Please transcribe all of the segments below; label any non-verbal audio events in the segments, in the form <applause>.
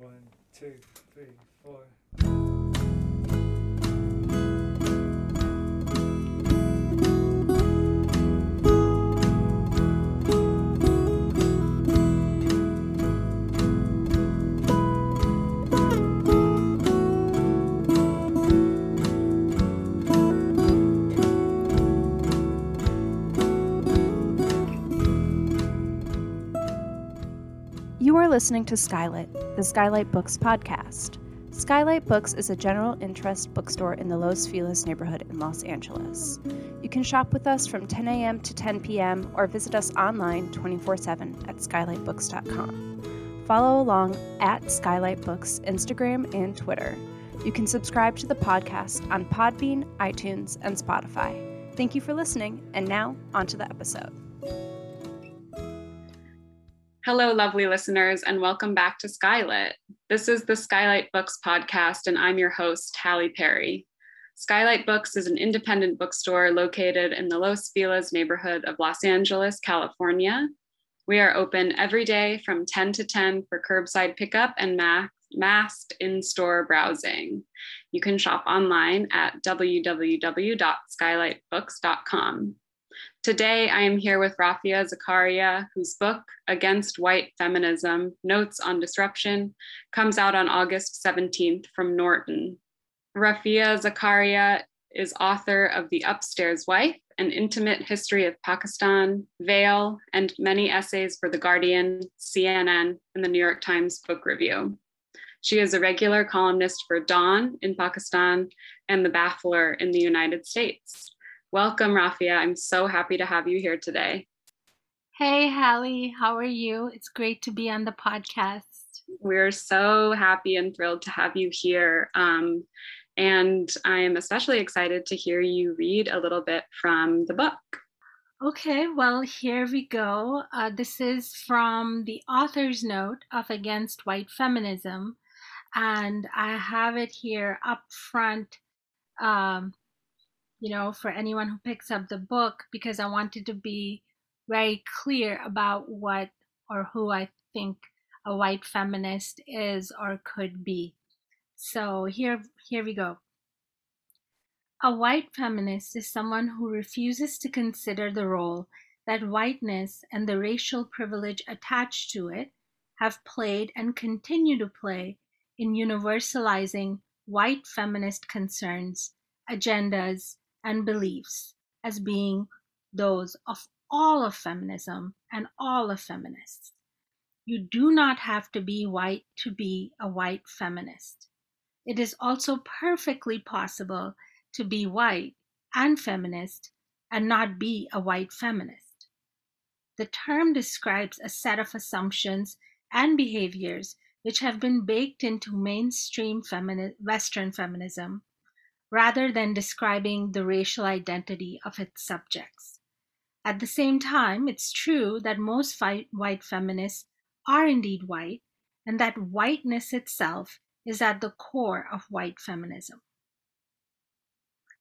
One, two, three, four. You are listening to Skylit, the Skylight Books podcast. Skylight Books is a general interest bookstore in the Los Feliz neighborhood in Los Angeles. You can shop with us from 10 a.m. to 10 p.m. or visit us online 24 7 at skylightbooks.com. Follow along at Skylight Books Instagram and Twitter. You can subscribe to the podcast on Podbean, iTunes, and Spotify. Thank you for listening, and now on to the episode. Hello, lovely listeners, and welcome back to Skylit. This is the Skylight Books podcast, and I'm your host, Hallie Perry. Skylight Books is an independent bookstore located in the Los Feliz neighborhood of Los Angeles, California. We are open every day from 10 to 10 for curbside pickup and ma- masked in store browsing. You can shop online at www.skylightbooks.com. Today, I am here with Rafia Zakaria, whose book, Against White Feminism Notes on Disruption, comes out on August 17th from Norton. Rafia Zakaria is author of The Upstairs Wife, An Intimate History of Pakistan, Veil, and many essays for The Guardian, CNN, and the New York Times Book Review. She is a regular columnist for Dawn in Pakistan and The Baffler in the United States. Welcome, Rafia. I'm so happy to have you here today. Hey, Hallie, how are you? It's great to be on the podcast. We're so happy and thrilled to have you here. Um, and I am especially excited to hear you read a little bit from the book. Okay, well, here we go. Uh, this is from the author's note of Against White Feminism. And I have it here up front. Um, you know, for anyone who picks up the book, because I wanted to be very clear about what or who I think a white feminist is or could be. So here, here we go. A white feminist is someone who refuses to consider the role that whiteness and the racial privilege attached to it have played and continue to play in universalizing white feminist concerns, agendas, and beliefs as being those of all of feminism and all of feminists. You do not have to be white to be a white feminist. It is also perfectly possible to be white and feminist and not be a white feminist. The term describes a set of assumptions and behaviors which have been baked into mainstream femini- Western feminism rather than describing the racial identity of its subjects. At the same time, it's true that most white feminists are indeed white, and that whiteness itself is at the core of white feminism.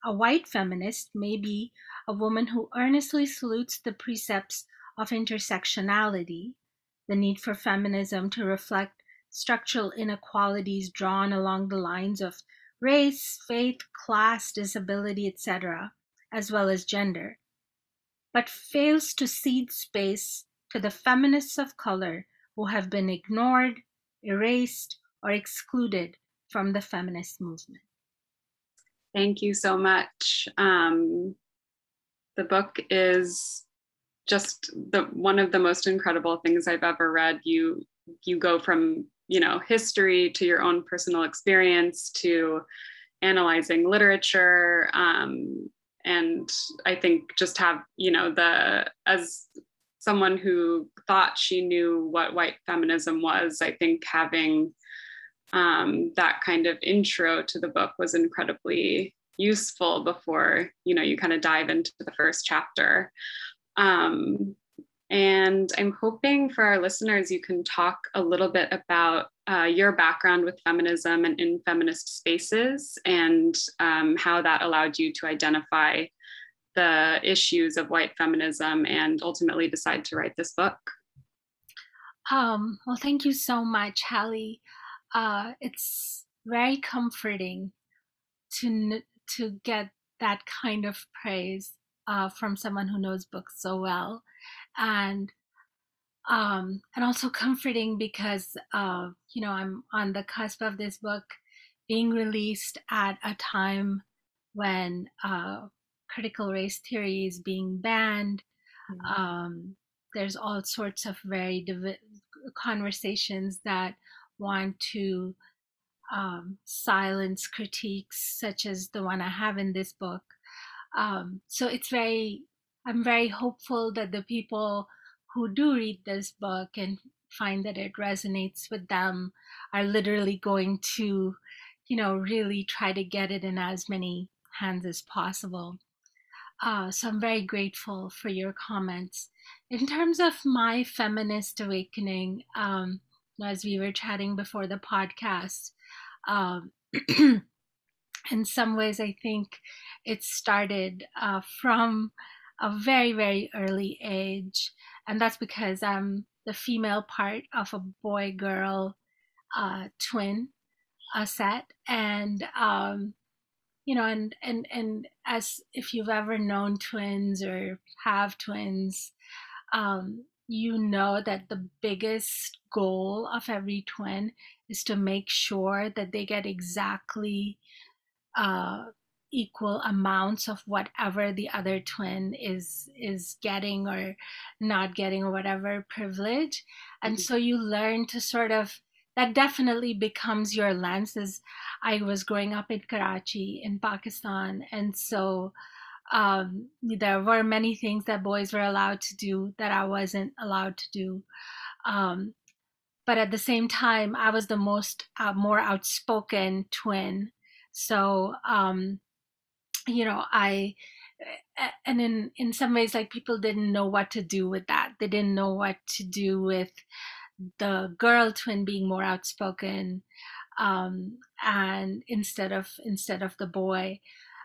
A white feminist may be a woman who earnestly salutes the precepts of intersectionality, the need for feminism to reflect structural inequalities drawn along the lines of race, faith, class, disability, etc., as well as gender, but fails to cede space to the feminists of color who have been ignored, erased, or excluded from the feminist movement. Thank you so much. Um, the book is just the one of the most incredible things I've ever read. You you go from you know history to your own personal experience to analyzing literature um, and i think just have you know the as someone who thought she knew what white feminism was i think having um, that kind of intro to the book was incredibly useful before you know you kind of dive into the first chapter. Um, and I'm hoping for our listeners, you can talk a little bit about uh, your background with feminism and in feminist spaces and um, how that allowed you to identify the issues of white feminism and ultimately decide to write this book. Um, well, thank you so much, Hallie. uh, it's very comforting to to get that kind of praise uh, from someone who knows books so well, and um, and also comforting because uh, you know I'm on the cusp of this book being released at a time when uh, critical race theory is being banned. Mm-hmm. Um, there's all sorts of very div- conversations that want to um, silence critiques such as the one I have in this book. Um, so it's very, I'm very hopeful that the people who do read this book and find that it resonates with them are literally going to, you know, really try to get it in as many hands as possible. Uh, so I'm very grateful for your comments. In terms of my feminist awakening, um, as we were chatting before the podcast, um, <clears throat> in some ways, I think it started uh, from a very, very early age. And that's because I'm the female part of a boy girl uh, twin uh, set. And um, you know and and and as if you've ever known twins or have twins um, you know that the biggest goal of every twin is to make sure that they get exactly uh, equal amounts of whatever the other twin is is getting or not getting or whatever privilege. And mm-hmm. so you learn to sort of that definitely becomes your lens as i was growing up in karachi in pakistan. And so um, there were many things that boys were allowed to do that i wasn't allowed to do. Um, but at the same time i was the most uh, more outspoken twin. So um, you know i and in in some ways like people didn't know what to do with that. They didn't know what to do with the girl twin being more outspoken um, and instead of instead of the boy.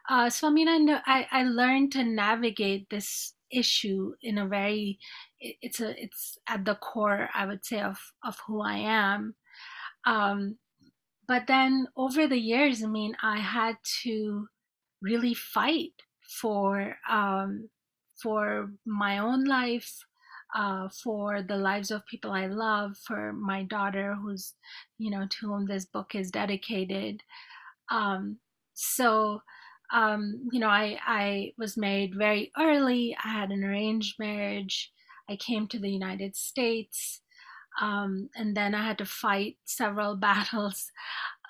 Uh, so i mean i know I, I learned to navigate this issue in a very it's a it's at the core i would say of of who i am. Um, but then over the years i mean i had to really fight for um, for my own life uh, for the lives of people I love, for my daughter, who's, you know, to whom this book is dedicated. Um, so, um, you know, I, I was married very early. I had an arranged marriage. I came to the United States. Um, and then I had to fight several <laughs> battles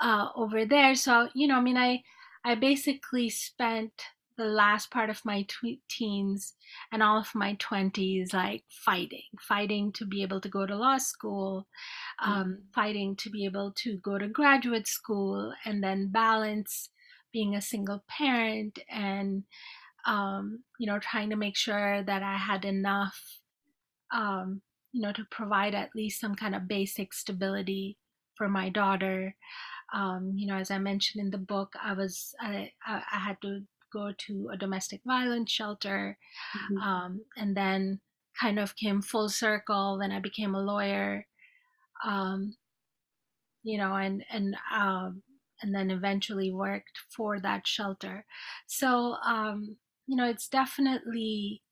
uh, over there. So, you know, I mean, I, I basically spent the last part of my teens and all of my 20s like fighting fighting to be able to go to law school um, mm-hmm. fighting to be able to go to graduate school and then balance being a single parent and um, you know trying to make sure that i had enough um, you know to provide at least some kind of basic stability for my daughter um, you know as i mentioned in the book i was I, I had to go to a domestic violence shelter, mm-hmm. um, and then kind of came full circle when I became a lawyer. Um, you know, and and um, and then eventually worked for that shelter. So um, you know, it's definitely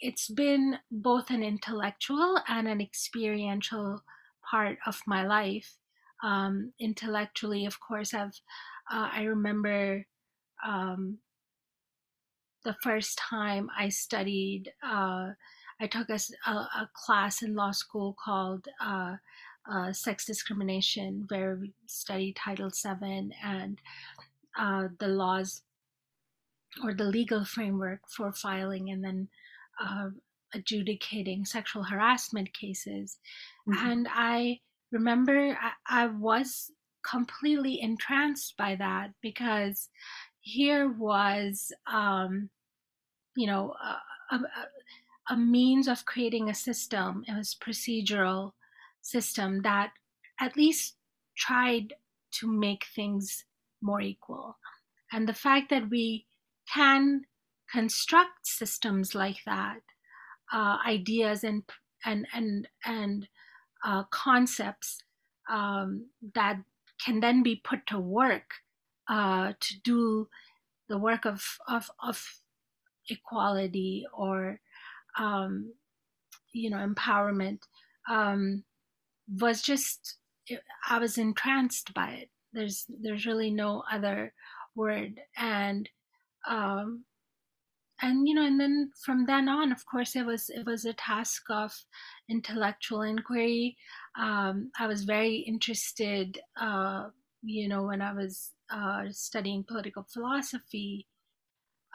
it's been both an intellectual and an experiential part of my life. Um, intellectually, of course, I've uh, I remember um, the first time I studied, uh, I took a, a, a, class in law school called uh, uh, Sex Discrimination, where we studied Title VII and uh, the laws or the legal framework for filing and then uh, adjudicating sexual harassment cases. Mm-hmm. And I remember I, I was completely entranced by that because here was um, you know a, a, a, means of creating a system. It was procedural system that at least tried to make things more equal. And the fact that we can construct systems like that uh, ideas and and and and uh, concepts um, that can then be put to work uh, to do the work of of, of equality or um, you know empowerment um, was just I was entranced by it. There's there's really no other word and um, and you know and then from then on of course it was it was a task of intellectual inquiry. Um, i was very interested uh, you know when i was uh, studying political philosophy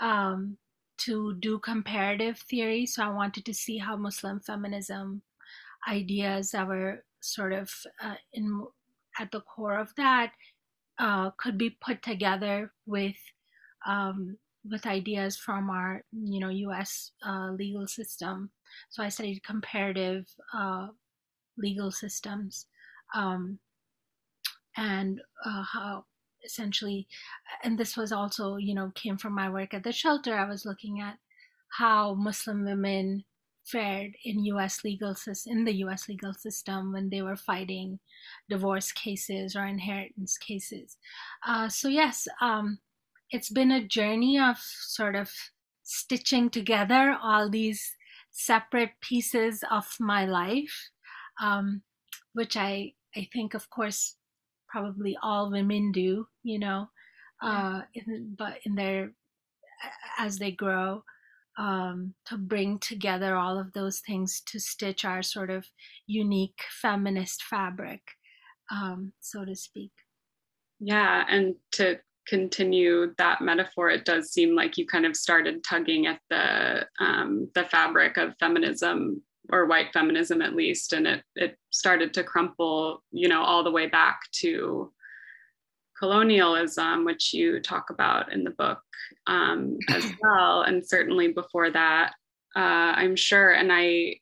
um, to do comparative theory. So i wanted to see how muslim feminism ideas that were sort of uh, in at the core of that uh, could be put together with um, with ideas from our you know U.S. Uh, legal system. So I studied comparative uh, legal systems um, and uh, how essentially, and this was also you know came from my work at the shelter. I was looking at how Muslim women fared in U.S. legal in the U.S. legal system when they were fighting divorce cases or inheritance cases. Uh, so yes. Um, it's been a journey of sort of stitching together all these separate pieces of my life, um, which I I think, of course, probably all women do, you know, uh, in, but in their as they grow, um, to bring together all of those things to stitch our sort of unique feminist fabric, um, so to speak. Yeah, and to continue that metaphor, it does seem like you kind of started tugging at the um, the fabric of feminism or white feminism at least, and it it started to crumple, you know, all the way back to colonialism, which you talk about in the book um, as <clears throat> well, and certainly before that, uh, I'm sure. And I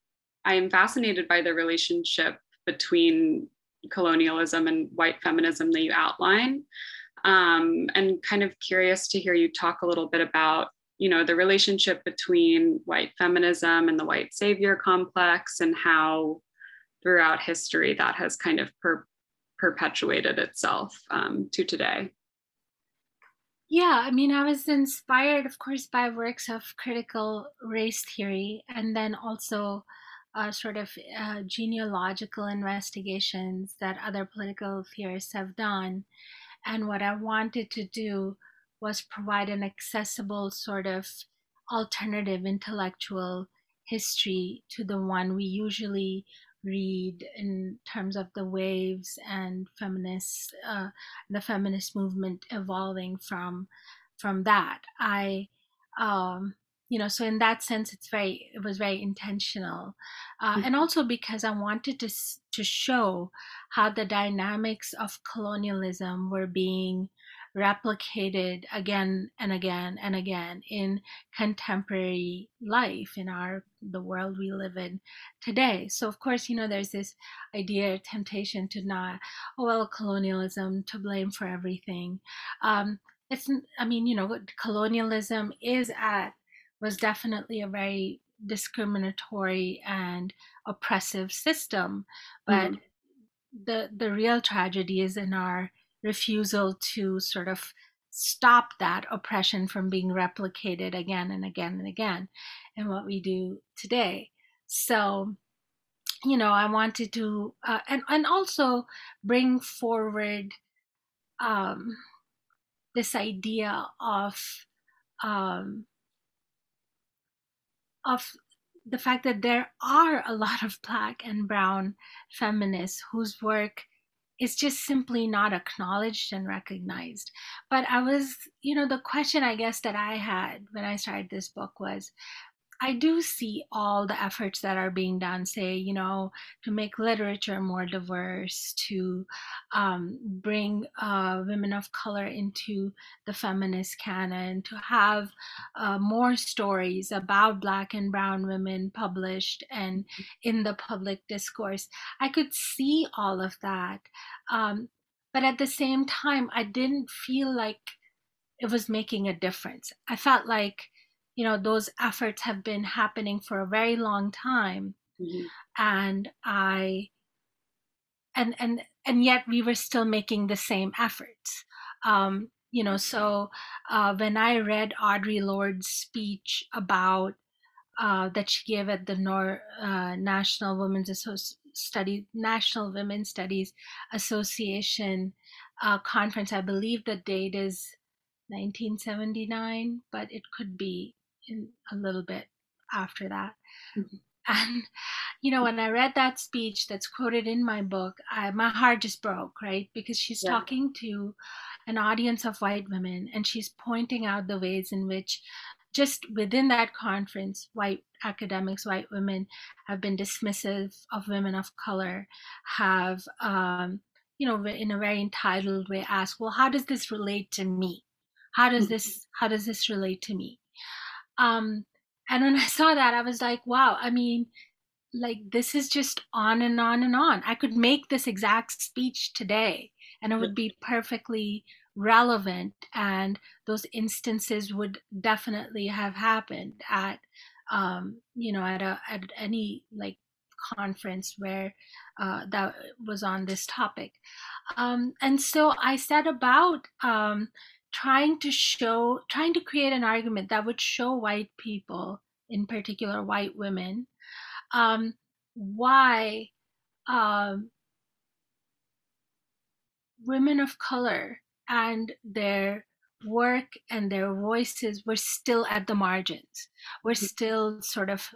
I am fascinated by the relationship between colonialism and white feminism that you outline um, and kind of curious to hear you talk a little bit about you know the relationship between white feminism and the white savior complex and how throughout history that has kind of per- perpetuated itself um, to today. Yeah i mean i was inspired of course by works of critical race theory and then also uh, sort of uh, genealogical investigations that other political theorists have done and what I wanted to do was provide an accessible sort of alternative intellectual history to the one we usually read in terms of the waves and feminist uh, the feminist movement evolving from from that. I um, you know so in that sense it's very it was very intentional uh, mm-hmm. and also because i wanted to to show how the dynamics of colonialism were being replicated again and again and again in contemporary life in our the world we live in today so of course you know there's this idea temptation to not oh well colonialism to blame for everything um it's i mean you know colonialism is at was definitely a very discriminatory and oppressive system but mm-hmm. the the real tragedy is in our refusal to sort of stop that oppression from being replicated again and again and again in what we do today so you know i wanted to uh, and and also bring forward um this idea of um of the fact that there are a lot of black and brown feminists whose work is just simply not acknowledged and recognized. But I was, you know, the question I guess that I had when I started this book was I do see all the efforts that are being done, say, you know, to make literature more diverse, to um, bring uh, women of color into the feminist canon, to have uh, more stories about Black and Brown women published and in the public discourse. I could see all of that. Um, but at the same time, I didn't feel like it was making a difference. I felt like you know those efforts have been happening for a very long time mm-hmm. and i and and and yet we were still making the same efforts. Um, you know, so uh, when I read Audre Lorde's speech about uh, that she gave at the Nor- uh, National Women's Associ- Study National Women's Studies Association uh, conference. I believe the date is 1979, but it could be in a little bit after that. Mm-hmm. And you know, when I read that speech that's quoted in my book, I, my heart just broke, right? Because she's yeah. talking to an audience of white women and she's pointing out the ways in which just within that conference, white academics, white women have been dismissive of women of color, have, um, you know, in a very entitled way asked, well, how does this relate to me? How does mm-hmm. this, how does this relate to me? Um, and when I <laughs> saw that, I was like, wow, I mean, like this is just on and on and on. I could make this exact speech today and it would be perfectly relevant and those instances would definitely have happened at um, you know at a at any like conference where uh, that was on this topic um, and so i set about um, trying to show trying to create an argument that would show white people in particular white women um, why um, women of color and their work and their voices were still at the margins were mm-hmm. still sort of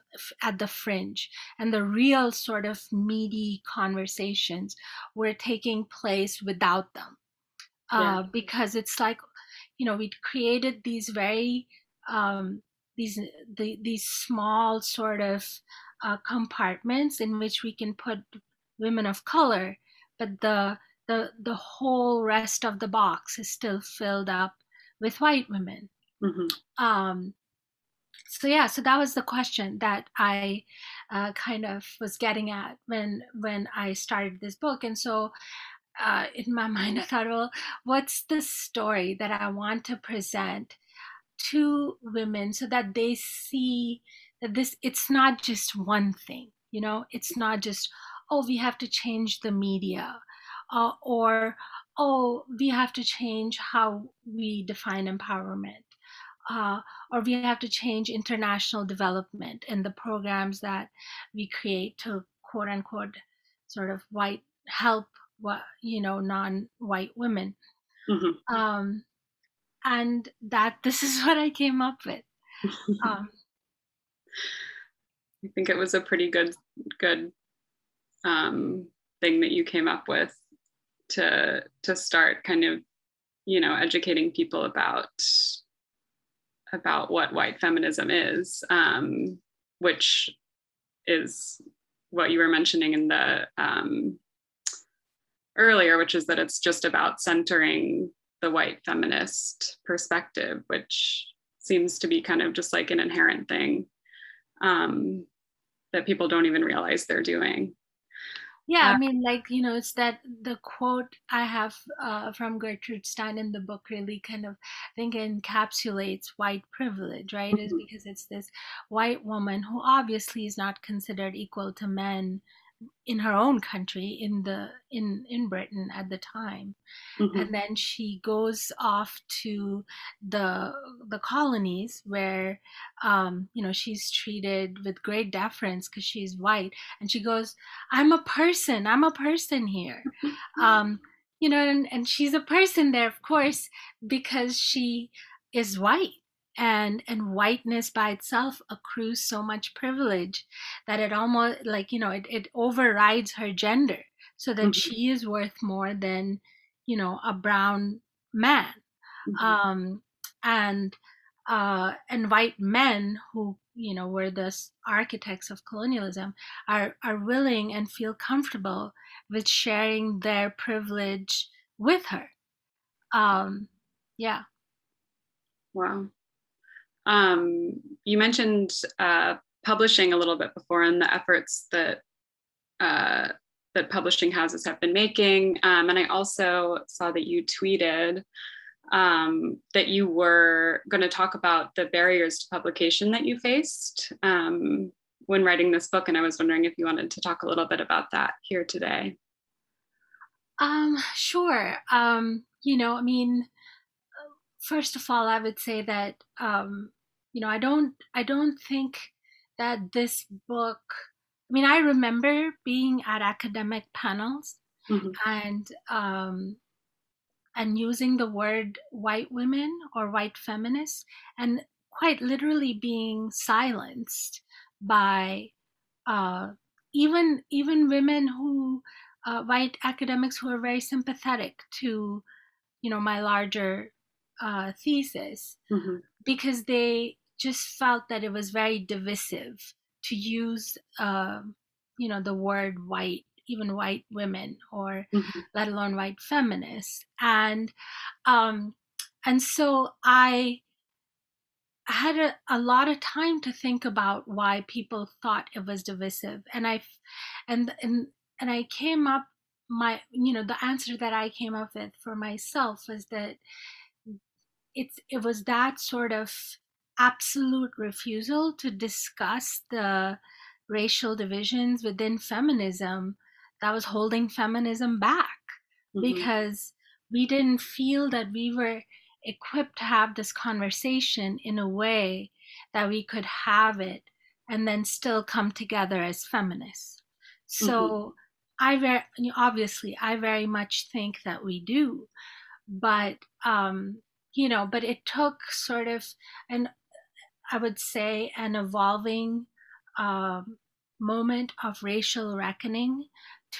at the fringe and the real sort of meaty conversations were taking place without them yeah. uh, because it's like you know we created these very um, these the, these small sort of uh, compartments in which we can put women of color, but the the the whole rest of the box is still filled up with white women. Mm-hmm. Um, so yeah, so that was the question that I uh, kind of was getting at when when I started this book, and so uh, in my <laughs> mind I thought, well, what's the story that I want to present to women so that they see that this it's not just one thing you know? It's not just oh we have to change the media uh, or oh we have to change how we define empowerment uh, or we have to change international development and the programs that we create to quote unquote sort of white help what you know non-white women mm-hmm. um, and that <laughs> this is what i came up with um, <laughs> I think it was a pretty good good um, thing that you came up with to to start kind of you know educating people about about what white feminism is, um, which is what you were mentioning in the um, earlier, which is that it's just about centering the white feminist perspective, which seems to be kind of just like an inherent thing um, that people don't even realize they're doing. Yeah, I uh, mean, like, you know, it's that the quote I have uh, from Gertrude Stein in the book really kind of, I think, encapsulates white privilege, right? Is mm-hmm. because it's this white woman who obviously is not considered equal to men in her own country in the in in Britain at the time. Mm-hmm. and then she goes off to the the colonies where um you know she's treated with great deference because she's white. And she goes I'm a person. I'm a person here. <laughs> Um you know and, and she's a person there of course because she is white and and whiteness by itself accrues so much privilege that it almost like you know it, it overrides her gender so that mm-hmm. she is worth more than you know a brown man mm-hmm. um and uh and white men who you know were the architects of colonialism are are willing and feel comfortable with sharing their privilege with her um yeah wow um, you mentioned uh, publishing a little bit before and the efforts that uh, that publishing houses have been making. Um, and I also saw that you tweeted um, that you were going to talk about the barriers to publication that you faced um, when writing this book. And I was wondering if you wanted to talk a little bit about that here today. Um, sure. Um, you know, I mean, first of all, I would say that um, you know, I don't, I don't think that this book. I mean, I remember being at academic panels mm-hmm. and um, and using the word white women or white feminists, and quite literally being silenced by uh, even even women who uh, white academics who are very sympathetic to you know my larger uh, thesis mm-hmm. because they just felt that it was very divisive to use uh, you know the word white even white women or mm-hmm. let alone white feminists and um and so i had a, a lot of time to think about why people thought it was divisive and i and and and i came up my you know the answer that i came up with for myself was that it's it was that sort of absolute refusal to discuss the racial divisions within feminism that was holding feminism back mm-hmm. because we didn't feel that we were equipped to have this conversation in a way that we could have it and then still come together as feminists. So mm-hmm. I very obviously I very much think that we do, but um, you know, but it took sort of an I would say an evolving um, moment of racial reckoning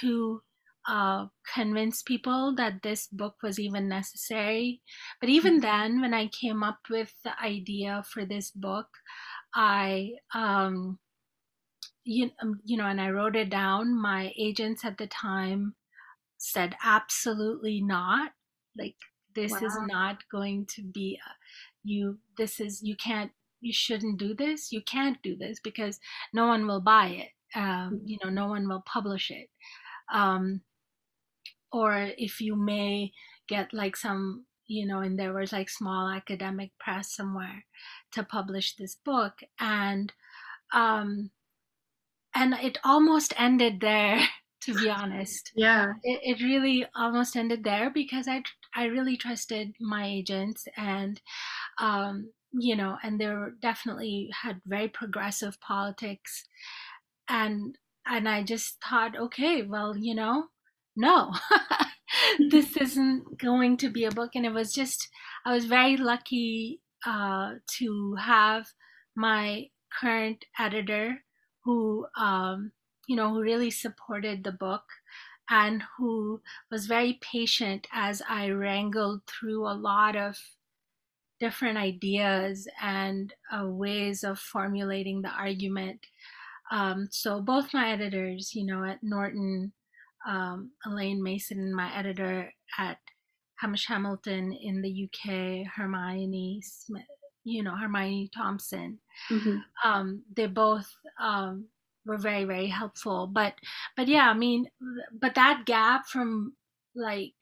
to uh, convince people that this book was even necessary. But even mm-hmm. then, when I came up with the idea for this book, I, um, you, um, you know, and I wrote it down. My agents at the time said, absolutely not. Like, this wow. is not going to be a, you, this is, you can't, you shouldn't do this. You can't do this because no one will buy it. Um, mm-hmm. you know, no one will publish it. Um, or if you may get like some you know and there was like small academic press somewhere to publish this book and um and it almost ended there <laughs> to be honest yeah it, it really almost ended there because i i really trusted my agents and um you know and they were definitely had very progressive politics and and i just thought okay well you know no, <laughs> this <laughs> isn't going to be a book. And it was just, I was very lucky uh, to have my current editor who, um, you know, who really supported the book and who was very patient as I wrangled through a lot of different ideas and uh, ways of formulating the argument. Um, so both my editors, you know, at Norton um, Alane Mason, my editor at Hamish Hamilton in the UK, Hermione Smith, you know, Hermione Thompson. Mm-hmm. Um, they both um, were very, very helpful. But, but yeah, I mean, but that gap from like,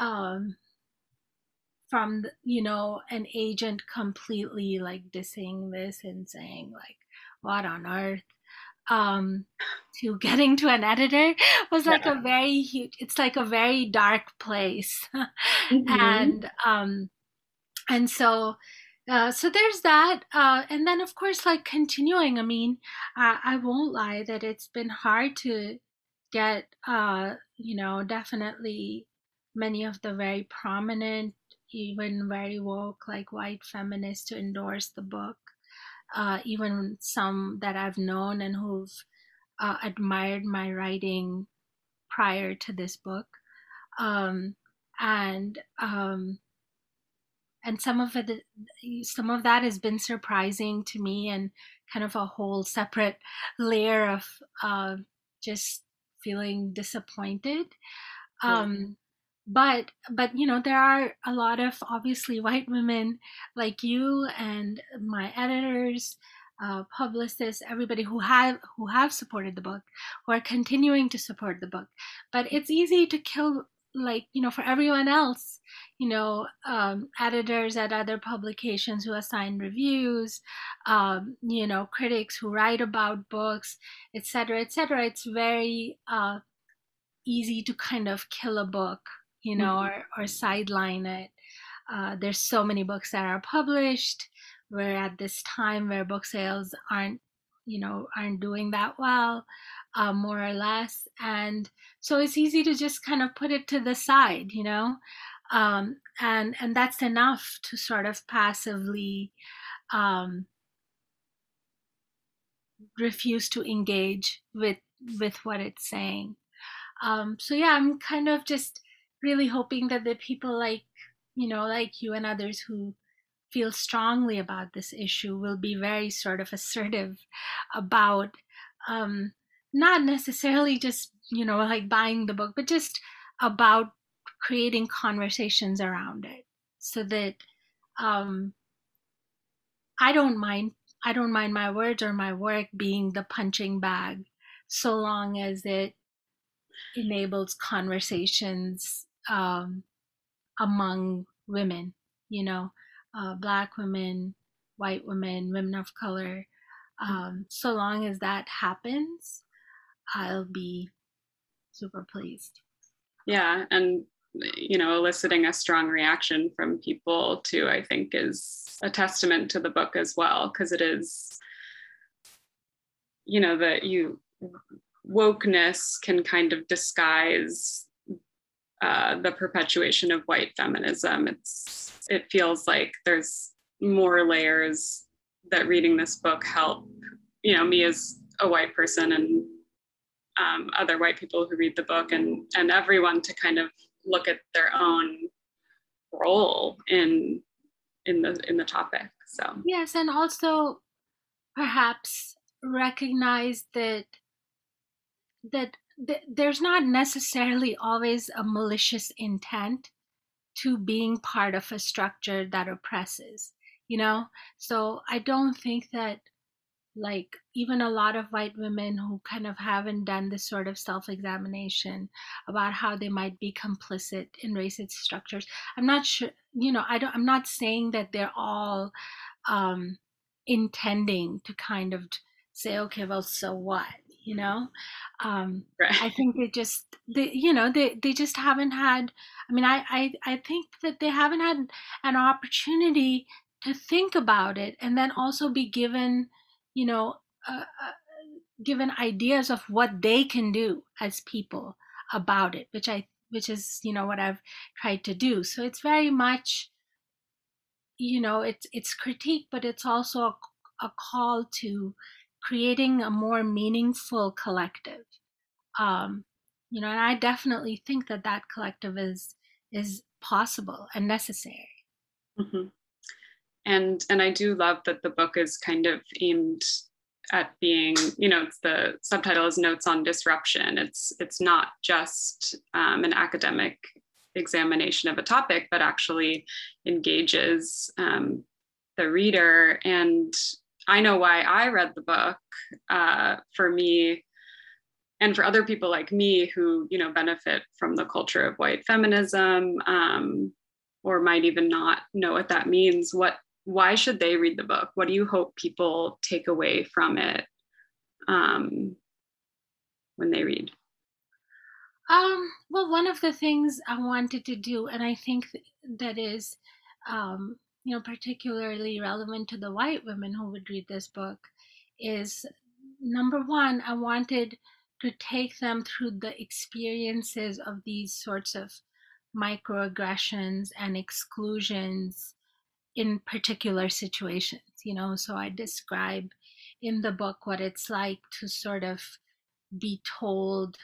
um, from you know an agent completely like dissing this and saying like what on earth um, to <laughs> getting to an editor was like yeah. a very huge it's like a very dark place <laughs> mm-hmm. and um and so uh, so there's that uh, and then of course like continuing i mean uh, i won't lie that it's been hard to get uh, you know definitely many of the very prominent even very woke like white feminists to endorse the book uh, even some that I've known and who've uh, admired my writing prior to this book. Um, and um, and some of it, some of that has been surprising to me, and kind of a whole separate layer of uh, just feeling disappointed. Um, but but you know there are a lot of obviously white women like you and my editors uh, publicists everybody who have who have supported the book who are continuing to support the book but it's easy to kill like you know for everyone else you know um, editors at other publications who assign reviews um, you know critics who write about books etc etc it's very uh, easy to kind of kill a book, you know, mm-hmm. or, or sideline it. Uh, there's so many books that are published. We're at this time where book sales aren't, you know, aren't doing that well, uh, more or less, and so it's easy to just kind of put it to the side, you know, um, and and that's enough to sort of passively um, refuse to engage with with what it's saying. Um, so yeah, I'm kind of just really hoping that the people like you know like you and others who feel strongly about this issue will be very sort of assertive about um, not necessarily just you know like buying the book, but just about creating conversations around it so that um, I don't mind I don't mind my words or my work being the punching bag so long as it enables conversations um, among women, you know, uh, black women, white women, women of color. Um, so long as that happens, I'll be super pleased. Yeah, and you know, eliciting a strong reaction from people too, I think is a testament to the book as well, because it is, you know, that you wokeness can kind of disguise uh, the perpetuation of white feminism. It's it feels like there's more layers that reading this book help you know me as a white person and um, other white people who read the book and and everyone to kind of look at their own role in in the in the topic so yes and also perhaps recognize that that th- there's not necessarily always a malicious intent to being part of a structure that oppresses you know? So i don't think that like even a lot of white women who kind of haven't done this sort of self-examination about how they might be complicit in racist structures i'm not sure you know i don't i'm not saying that they're all um intending to kind of say okay well so what you know um right. i think they just they you know they they just haven't had i mean I, I i think that they haven't had an opportunity to think about it and then also be given you know uh, uh, given ideas of what they can do as people about it which i which is you know what i've tried to do so it's very much you know it's it's critique but it's also a, a call to creating a more meaningful collective. Um, you know and i definitely think that that collective is is possible and necessary. Mm-hmm. and and i do love that the book is kind of aimed at being you know it's the subtitle is notes on disruption. It's it's not just um, an academic examination of a topic but actually engages um, the reader and I know why I read the book. Uh, for me, and for other people like me who you know benefit from the culture of white feminism, um, or might even not know what that means. What? Why should they read the book? What do you hope people take away from it um, when they read? Um, well, one of the things I wanted to do, and I think that is um, you know, particularly relevant to the white women who would read this book is number one, I wanted to take them through the experiences of these sorts of microaggressions and exclusions in particular situations, you know. So I describe in the book what it's like to sort of be told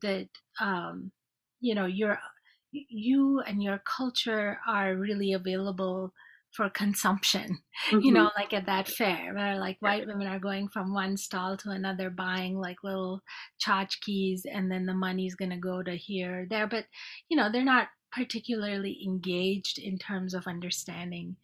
that, um, you know, you're you and your culture are really available for consumption mm-hmm. <laughs> you know like at that fair where like white women are going from one stall to another buying like little tchotchkes and then the money's going to go to here or there but you know they're not particularly engaged in terms of understanding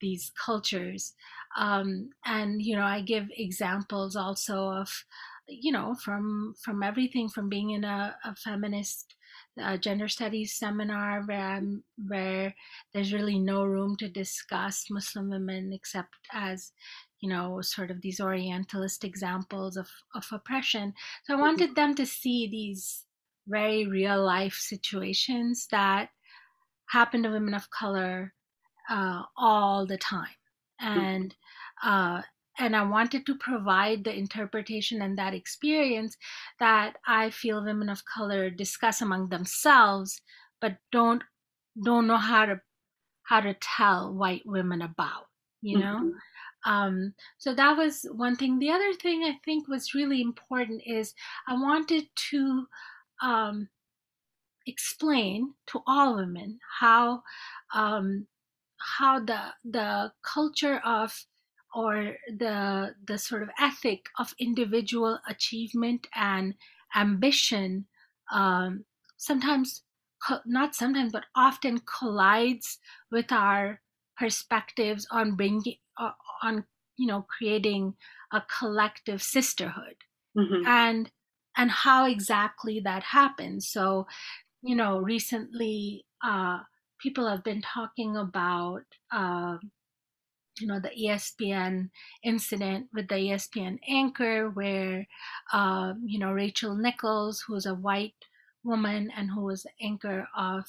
these cultures um, and you know i give examples also of you know from from everything from being in a, a feminist a gender studies seminar where I'm, where there's really no room to discuss Muslim women except as you know sort of these orientalist examples of, of oppression so i mm-hmm. wanted them to see these very real life situations that happen to women of color uh, all the time. And uh, and I wanted to provide the interpretation and that experience that I feel women of color discuss among themselves, but don't don't know how to how to tell white women about. You know. Mm-hmm. Um, so that was one thing. The other thing I think was really important is I wanted to um, explain to all women how um, how the the culture of or the the sort of ethic of individual achievement and ambition um, sometimes not sometimes but often collides with our perspectives on bringing uh, on you know creating a collective sisterhood mm-hmm. and and how exactly that happens so you know recently uh, people have been talking about uh, you know the espn incident with the espn anchor where uh, you know rachel nichols who's a white woman and who was anchor of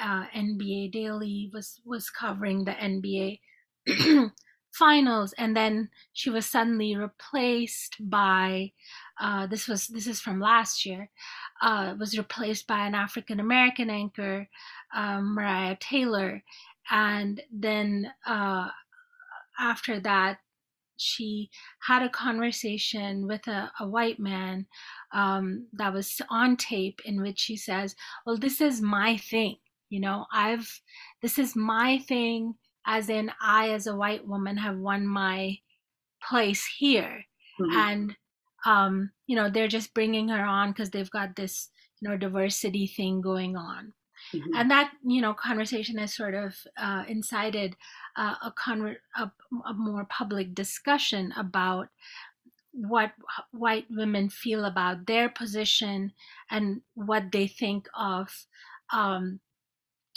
uh, nba daily was was covering the nba <clears throat> finals. And then she was suddenly replaced by uh, this was this is from last year uh, was replaced by an african american anchor um, maria taylor. And then uh, after that, she had a conversation with a, a white man um, that was on tape in which she says, Well, this is my thing. You know, I've, this is my thing, as in, I, as a white woman, have won my place here. Mm-hmm. And, um, you know, they're just bringing her on because they've got this, you know, diversity thing going on. Mm-hmm. And that, you know, conversation has sort of uh, incited uh, a, conver- a, a more public discussion about what white women feel about their position and what they think of um,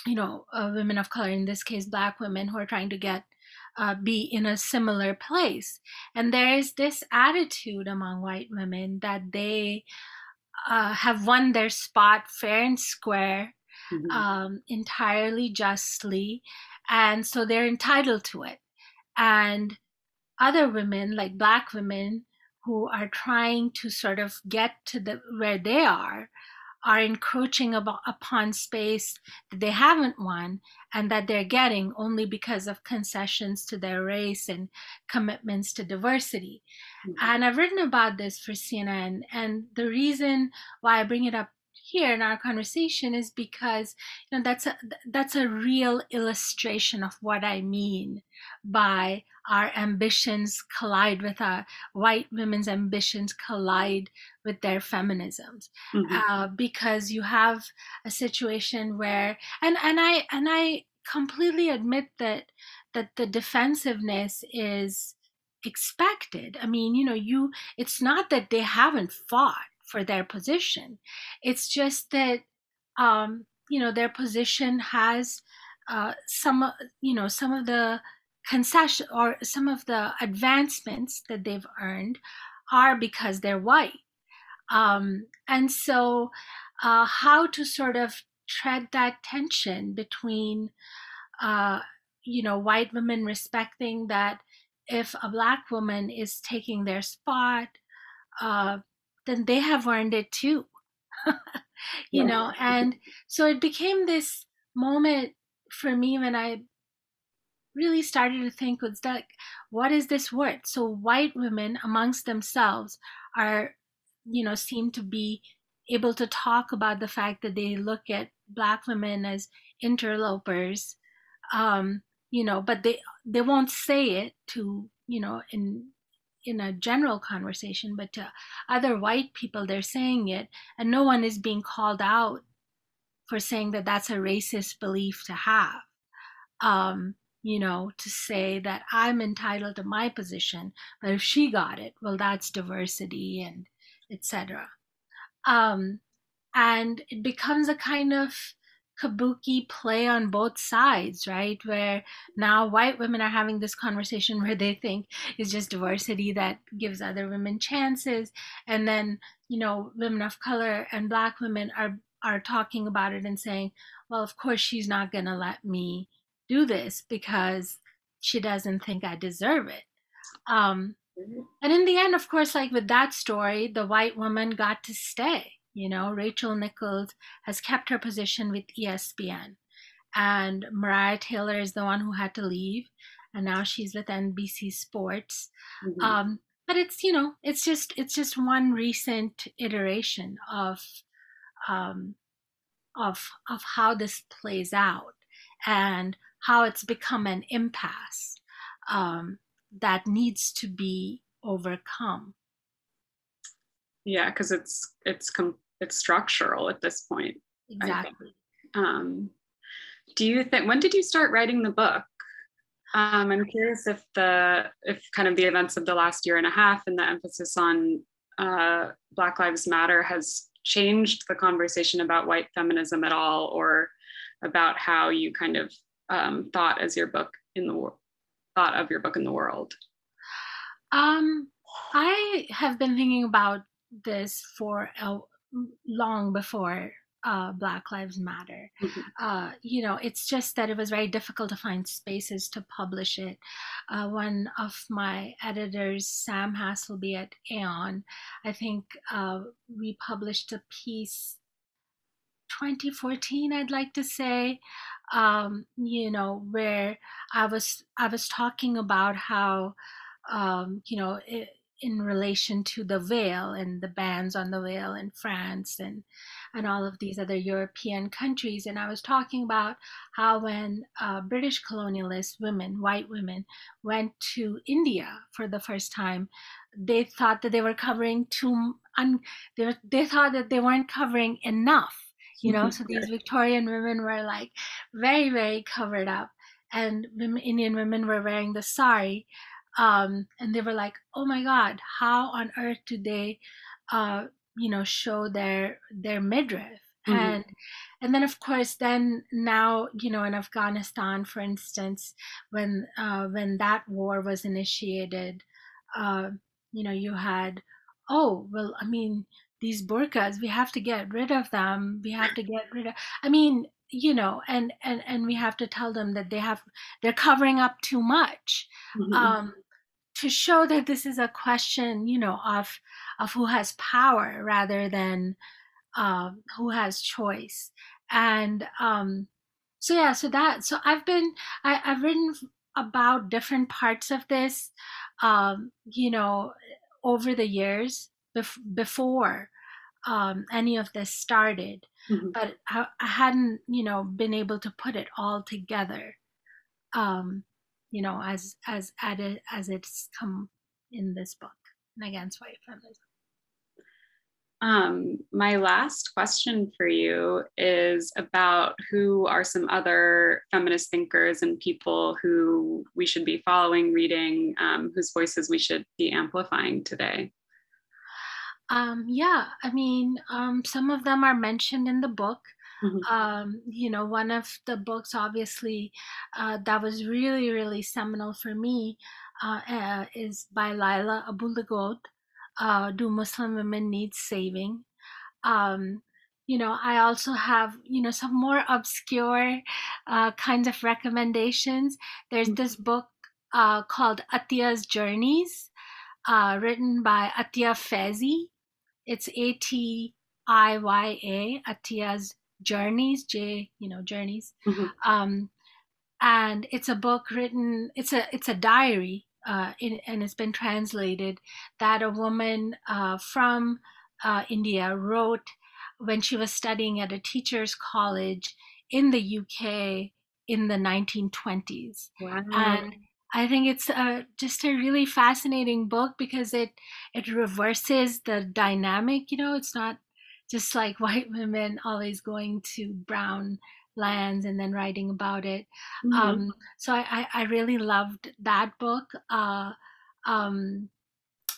you know uh, women of color in this case black women who are trying to get uh, be in a similar place and there is this attitude among white women that they uh, have won their spot fair and square mm-hmm. um, entirely justly and so they're entitled to it and other women like black women who are trying to sort of get to the where they are are encroaching about, upon space that they haven't won and that they're getting only because of concessions to their race and commitments to diversity. Mm-hmm. And I've written about this for CNN. And the reason why I bring it up here in our conversation is because you know that's a that's a real illustration of what I mean by our ambitions collide with our white women's ambitions collide with their feminisms mm-hmm. uh, because you have a situation where and and I and I completely admit that that the defensiveness is expected. I mean, you know, you it's not that they haven't fought for their position. It's just that um, you know their position has uh, some you know some of the concession or some of the advancements that they've earned are because they're white. Um, and so, uh, how to sort of tread that tension between, uh, you know, white women respecting that if a black woman is taking their spot, uh, then they have earned it too. <laughs> you yeah. know, and so it became this moment for me when I really started to think was that what is this word? So white women amongst themselves are, you know, seem to be able to talk about the fact that they look at black women as interlopers, um, you know, but they they won't say it to, you know, in in a general conversation, but to other white people, they're saying it, and no one is being called out for saying that that's a racist belief to have. Um, you know, to say that I'm entitled to my position, but if she got it, well, that's diversity and etc. Um, and it becomes a kind of kabuki play on both sides, right? Where now white women are having this conversation where they think it's just diversity that gives other women chances. And then, you know, women of color and black women are are talking about it and saying, well, of course she's not gonna let me do this because she doesn't think I deserve it. Um, mm-hmm. and in the end, of course, like with that story, the white woman got to stay you know, Rachel Nichols has kept her position with ESPN, and Maria Taylor is the one who had to leave, and now she's with NBC Sports. Mm-hmm. Um, but it's you know, it's just it's just one recent iteration of um, of of how this plays out and how it's become an impasse um, that needs to be overcome yeah because it's it's com- it's structural at this point exactly. Um, do you think when did you start writing the book? Um, i'm curious if the if kind of the events of the last year and a half and the emphasis on uh, black lives matter has changed the conversation about white feminism at all or about how you kind of um, thought as your book in the world thought of your book in the world? Um, i have been thinking about this for a, long before uh, Black Lives Matter. Mm-hmm. Uh, you know, it's just that it was very difficult to find spaces to publish it. Uh, one of my editors, Sam Haselby at Aeon, I think uh, we published a piece 2014, I'd like to say, um, you know, where I was I was talking about how, um, you know. It, in relation to the veil and the bans on the veil in France and and all of these other European countries. And I was talking about how when uh, British colonialist women, white women, went to India for the first time, they thought that they were covering too. Un, they, they thought that they weren't covering enough. You know, <laughs> so these Victorian women were like very, very covered up, and women, Indian women were wearing the sari um, and they were like, "Oh my God, how on earth do they, uh, you know, show their their midriff?" Mm-hmm. And and then of course, then now you know, in Afghanistan, for instance, when uh, when that war was initiated, uh, you know, you had, oh well, I mean, these burqas, we have to get rid of them. We have to get rid of. I mean, you know and and and we have to tell them that they have they're covering up too much mm-hmm. um to show that this is a question you know of of who has power rather than um, who has choice and um so yeah so that so i've been I, i've written about different parts of this um you know over the years bef- before um, any of this started mm-hmm. but I, I, hadn't you know been able to put it all together um, you know as as as it's come in this book and against white feminism um, my last question for you is about who are some other feminist thinkers and people who we should be following, reading, um, whose voices we should be amplifying today. Um, yeah, I mean, um, some of them are mentioned in the book. Mm-hmm. Um, you know, one of the books, obviously, uh, that was really, really seminal for me uh, uh, is by Laila Abu uh, Do Muslim Women Need Saving? Um, you know, I also have, you know, some more obscure uh, kinds of recommendations. There's mm-hmm. this book uh, called Atiya's Journeys, uh, written by Atiya Fyzee. It's A T I Y A, Atiya's Journeys, J, you know, Journeys. Mm-hmm. Um, and it's a book written. It's a it's a diary, uh, in, and it's been translated that a woman uh, from uh, India wrote when she was studying at a teachers' college in the UK in the 1920s. Wow. And I think it's a, just a really fascinating book because it it reverses the dynamic. You know, it's not just like <laughs> white women always going to brown lands and then writing about it. Mm-hmm. Um, so I, I, really loved that book. Uh, um,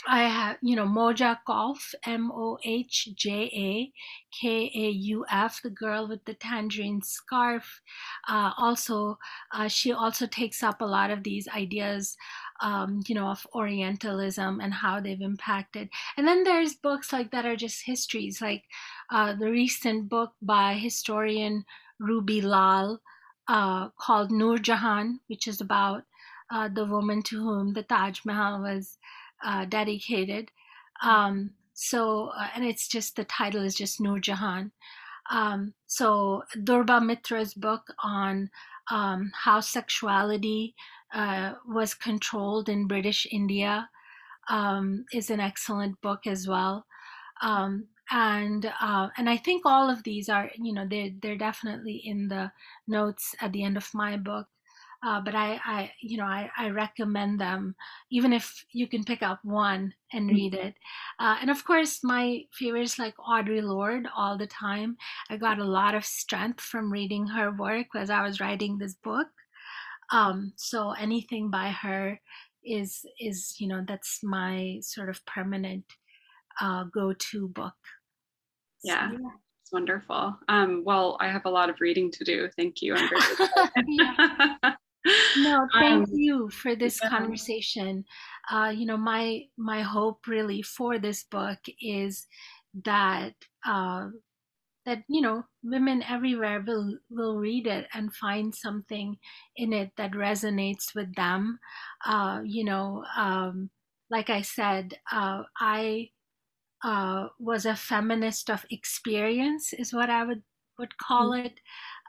I have, you know, Mohja Kahf, M O H J A K A U F, the girl with the tangerine scarf. Uh, also, uh, she also takes up a lot of these ideas, um, you know, of Orientalism and how they've impacted. And then there's books like that are just histories, like uh, the recent book by historian Ruby Lal uh, called Noor Jahan, which is about uh, the woman to whom the Taj Mahal was uh, dedicated. Um, so, uh, and it's just the title is just Nur Jahan. Um, so, Durba Mitra's book on um, how sexuality uh, was controlled in British India um, is an excellent book as well. Um, and uh, and I think all of these are, you know, they're they're definitely in the notes at the end of my book. Uh, but I, I, you know, I, I recommend them, even if you can pick up one and read it. Uh, and of course, my favorites like Audre Lorde all the time. I got a lot of strength from reading her work as I was writing this book. Um, so anything by her is is you know that's my sort of permanent uh, go-to book. Yeah. So, yeah. It's wonderful. Um, well, I have a lot of reading to do. Thank you. <laughs> <laughs> no thank um, you for this yeah. conversation uh, you know my my hope really for this book is that uh, that you know women everywhere will will read it and find something in it that resonates with them uh, you know um, like i said uh, i uh, was a feminist of experience is what i would would call mm-hmm. it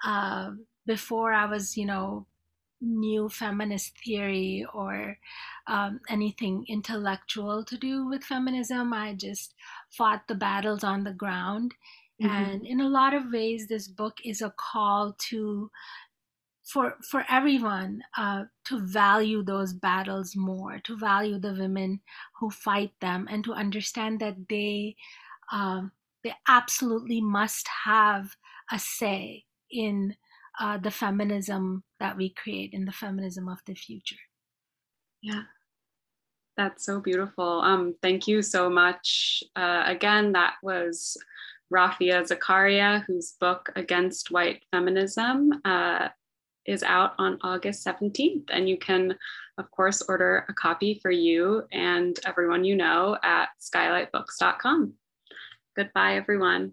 uh, before i was you know new feminist theory or um, anything intellectual to do with feminism. I just fought the battles on the ground. Mm-hmm. And in a lot of ways, this book is a call to for for everyone uh, to value those battles more, to value the women who fight them, and to understand that they um, they absolutely must have a say in uh, the feminism that we create in the feminism of the future. Yeah, that's so beautiful. Um, thank you so much. Uh, again, that was Rafia Zakaria, whose book Against White Feminism uh, is out on August 17th. And you can, of course, order a copy for you and everyone you know at skylightbooks.com. Goodbye, everyone.